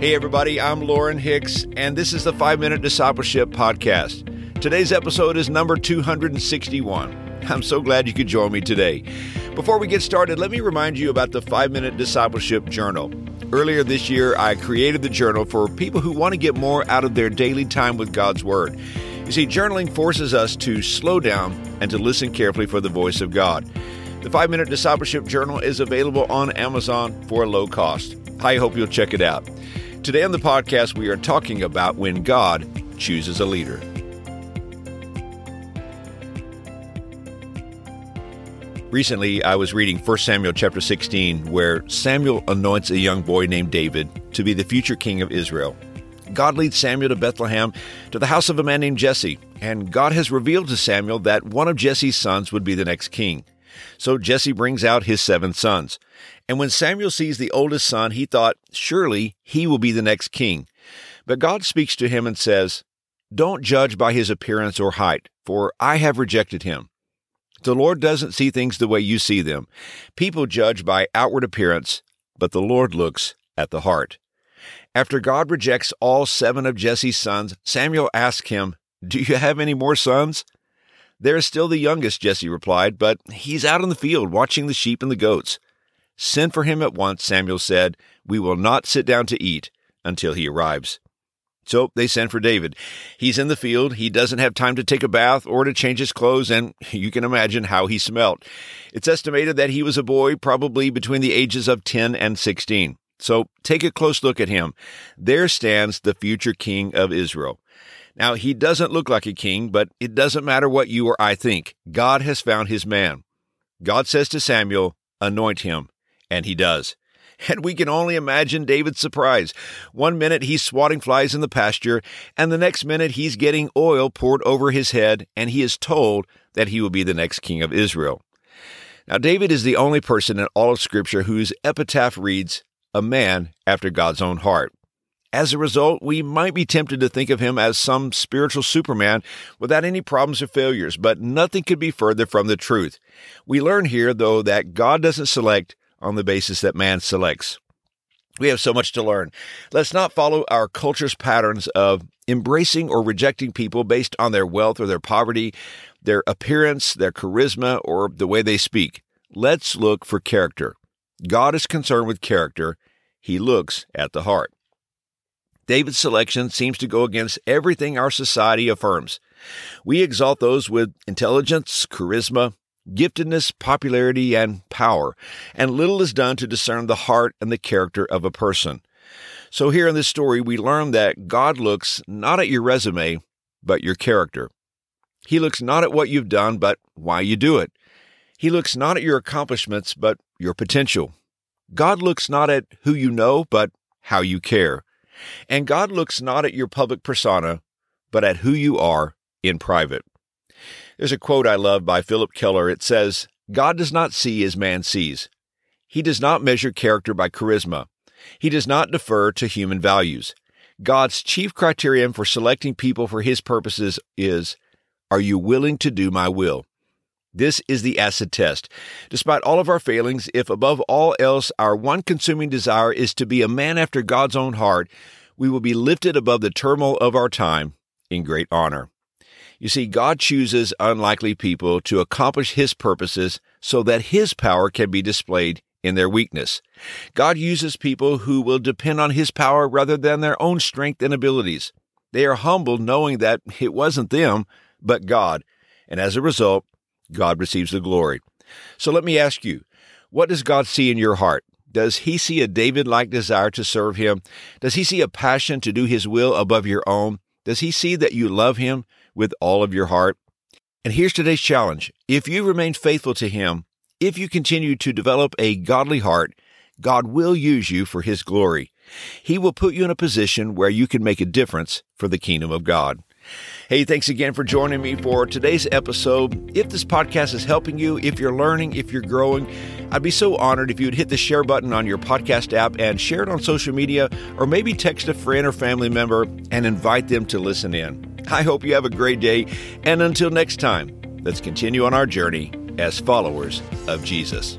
Hey, everybody, I'm Lauren Hicks, and this is the 5 Minute Discipleship Podcast. Today's episode is number 261. I'm so glad you could join me today. Before we get started, let me remind you about the 5 Minute Discipleship Journal. Earlier this year, I created the journal for people who want to get more out of their daily time with God's Word. You see, journaling forces us to slow down and to listen carefully for the voice of God. The 5 Minute Discipleship Journal is available on Amazon for a low cost. I hope you'll check it out. Today on the podcast, we are talking about when God chooses a leader. Recently, I was reading 1 Samuel chapter 16, where Samuel anoints a young boy named David to be the future king of Israel. God leads Samuel to Bethlehem to the house of a man named Jesse, and God has revealed to Samuel that one of Jesse's sons would be the next king. So Jesse brings out his seven sons. And when Samuel sees the oldest son, he thought, surely he will be the next king. But God speaks to him and says, Don't judge by his appearance or height, for I have rejected him. The Lord doesn't see things the way you see them. People judge by outward appearance, but the Lord looks at the heart. After God rejects all seven of Jesse's sons, Samuel asks him, Do you have any more sons? There is still the youngest, Jesse replied, but he's out in the field watching the sheep and the goats. Send for him at once, Samuel said. We will not sit down to eat until he arrives. So they sent for David. He's in the field. He doesn't have time to take a bath or to change his clothes, and you can imagine how he smelt. It's estimated that he was a boy probably between the ages of 10 and 16. So take a close look at him. There stands the future king of Israel. Now, he doesn't look like a king, but it doesn't matter what you or I think. God has found his man. God says to Samuel, Anoint him and he does. And we can only imagine David's surprise. One minute he's swatting flies in the pasture, and the next minute he's getting oil poured over his head, and he is told that he will be the next king of Israel. Now, David is the only person in all of Scripture whose epitaph reads, A man after God's own heart. As a result, we might be tempted to think of him as some spiritual Superman without any problems or failures, but nothing could be further from the truth. We learn here, though, that God doesn't select on the basis that man selects. We have so much to learn. Let's not follow our culture's patterns of embracing or rejecting people based on their wealth or their poverty, their appearance, their charisma, or the way they speak. Let's look for character. God is concerned with character. He looks at the heart. David's selection seems to go against everything our society affirms. We exalt those with intelligence, charisma, giftedness, popularity, and power, and little is done to discern the heart and the character of a person. So, here in this story, we learn that God looks not at your resume, but your character. He looks not at what you've done, but why you do it. He looks not at your accomplishments, but your potential. God looks not at who you know, but how you care. And God looks not at your public persona, but at who you are in private. There's a quote I love by Philip Keller. It says, God does not see as man sees. He does not measure character by charisma. He does not defer to human values. God's chief criterion for selecting people for his purposes is, Are you willing to do my will? This is the acid test. Despite all of our failings, if above all else our one consuming desire is to be a man after God's own heart, we will be lifted above the turmoil of our time in great honor. You see, God chooses unlikely people to accomplish His purposes so that His power can be displayed in their weakness. God uses people who will depend on His power rather than their own strength and abilities. They are humbled knowing that it wasn't them, but God, and as a result, God receives the glory. So let me ask you, what does God see in your heart? Does he see a David like desire to serve him? Does he see a passion to do his will above your own? Does he see that you love him with all of your heart? And here's today's challenge. If you remain faithful to Him, if you continue to develop a godly heart, God will use you for His glory. He will put you in a position where you can make a difference for the kingdom of God. Hey, thanks again for joining me for today's episode. If this podcast is helping you, if you're learning, if you're growing, I'd be so honored if you would hit the share button on your podcast app and share it on social media, or maybe text a friend or family member and invite them to listen in. I hope you have a great day. And until next time, let's continue on our journey as followers of Jesus.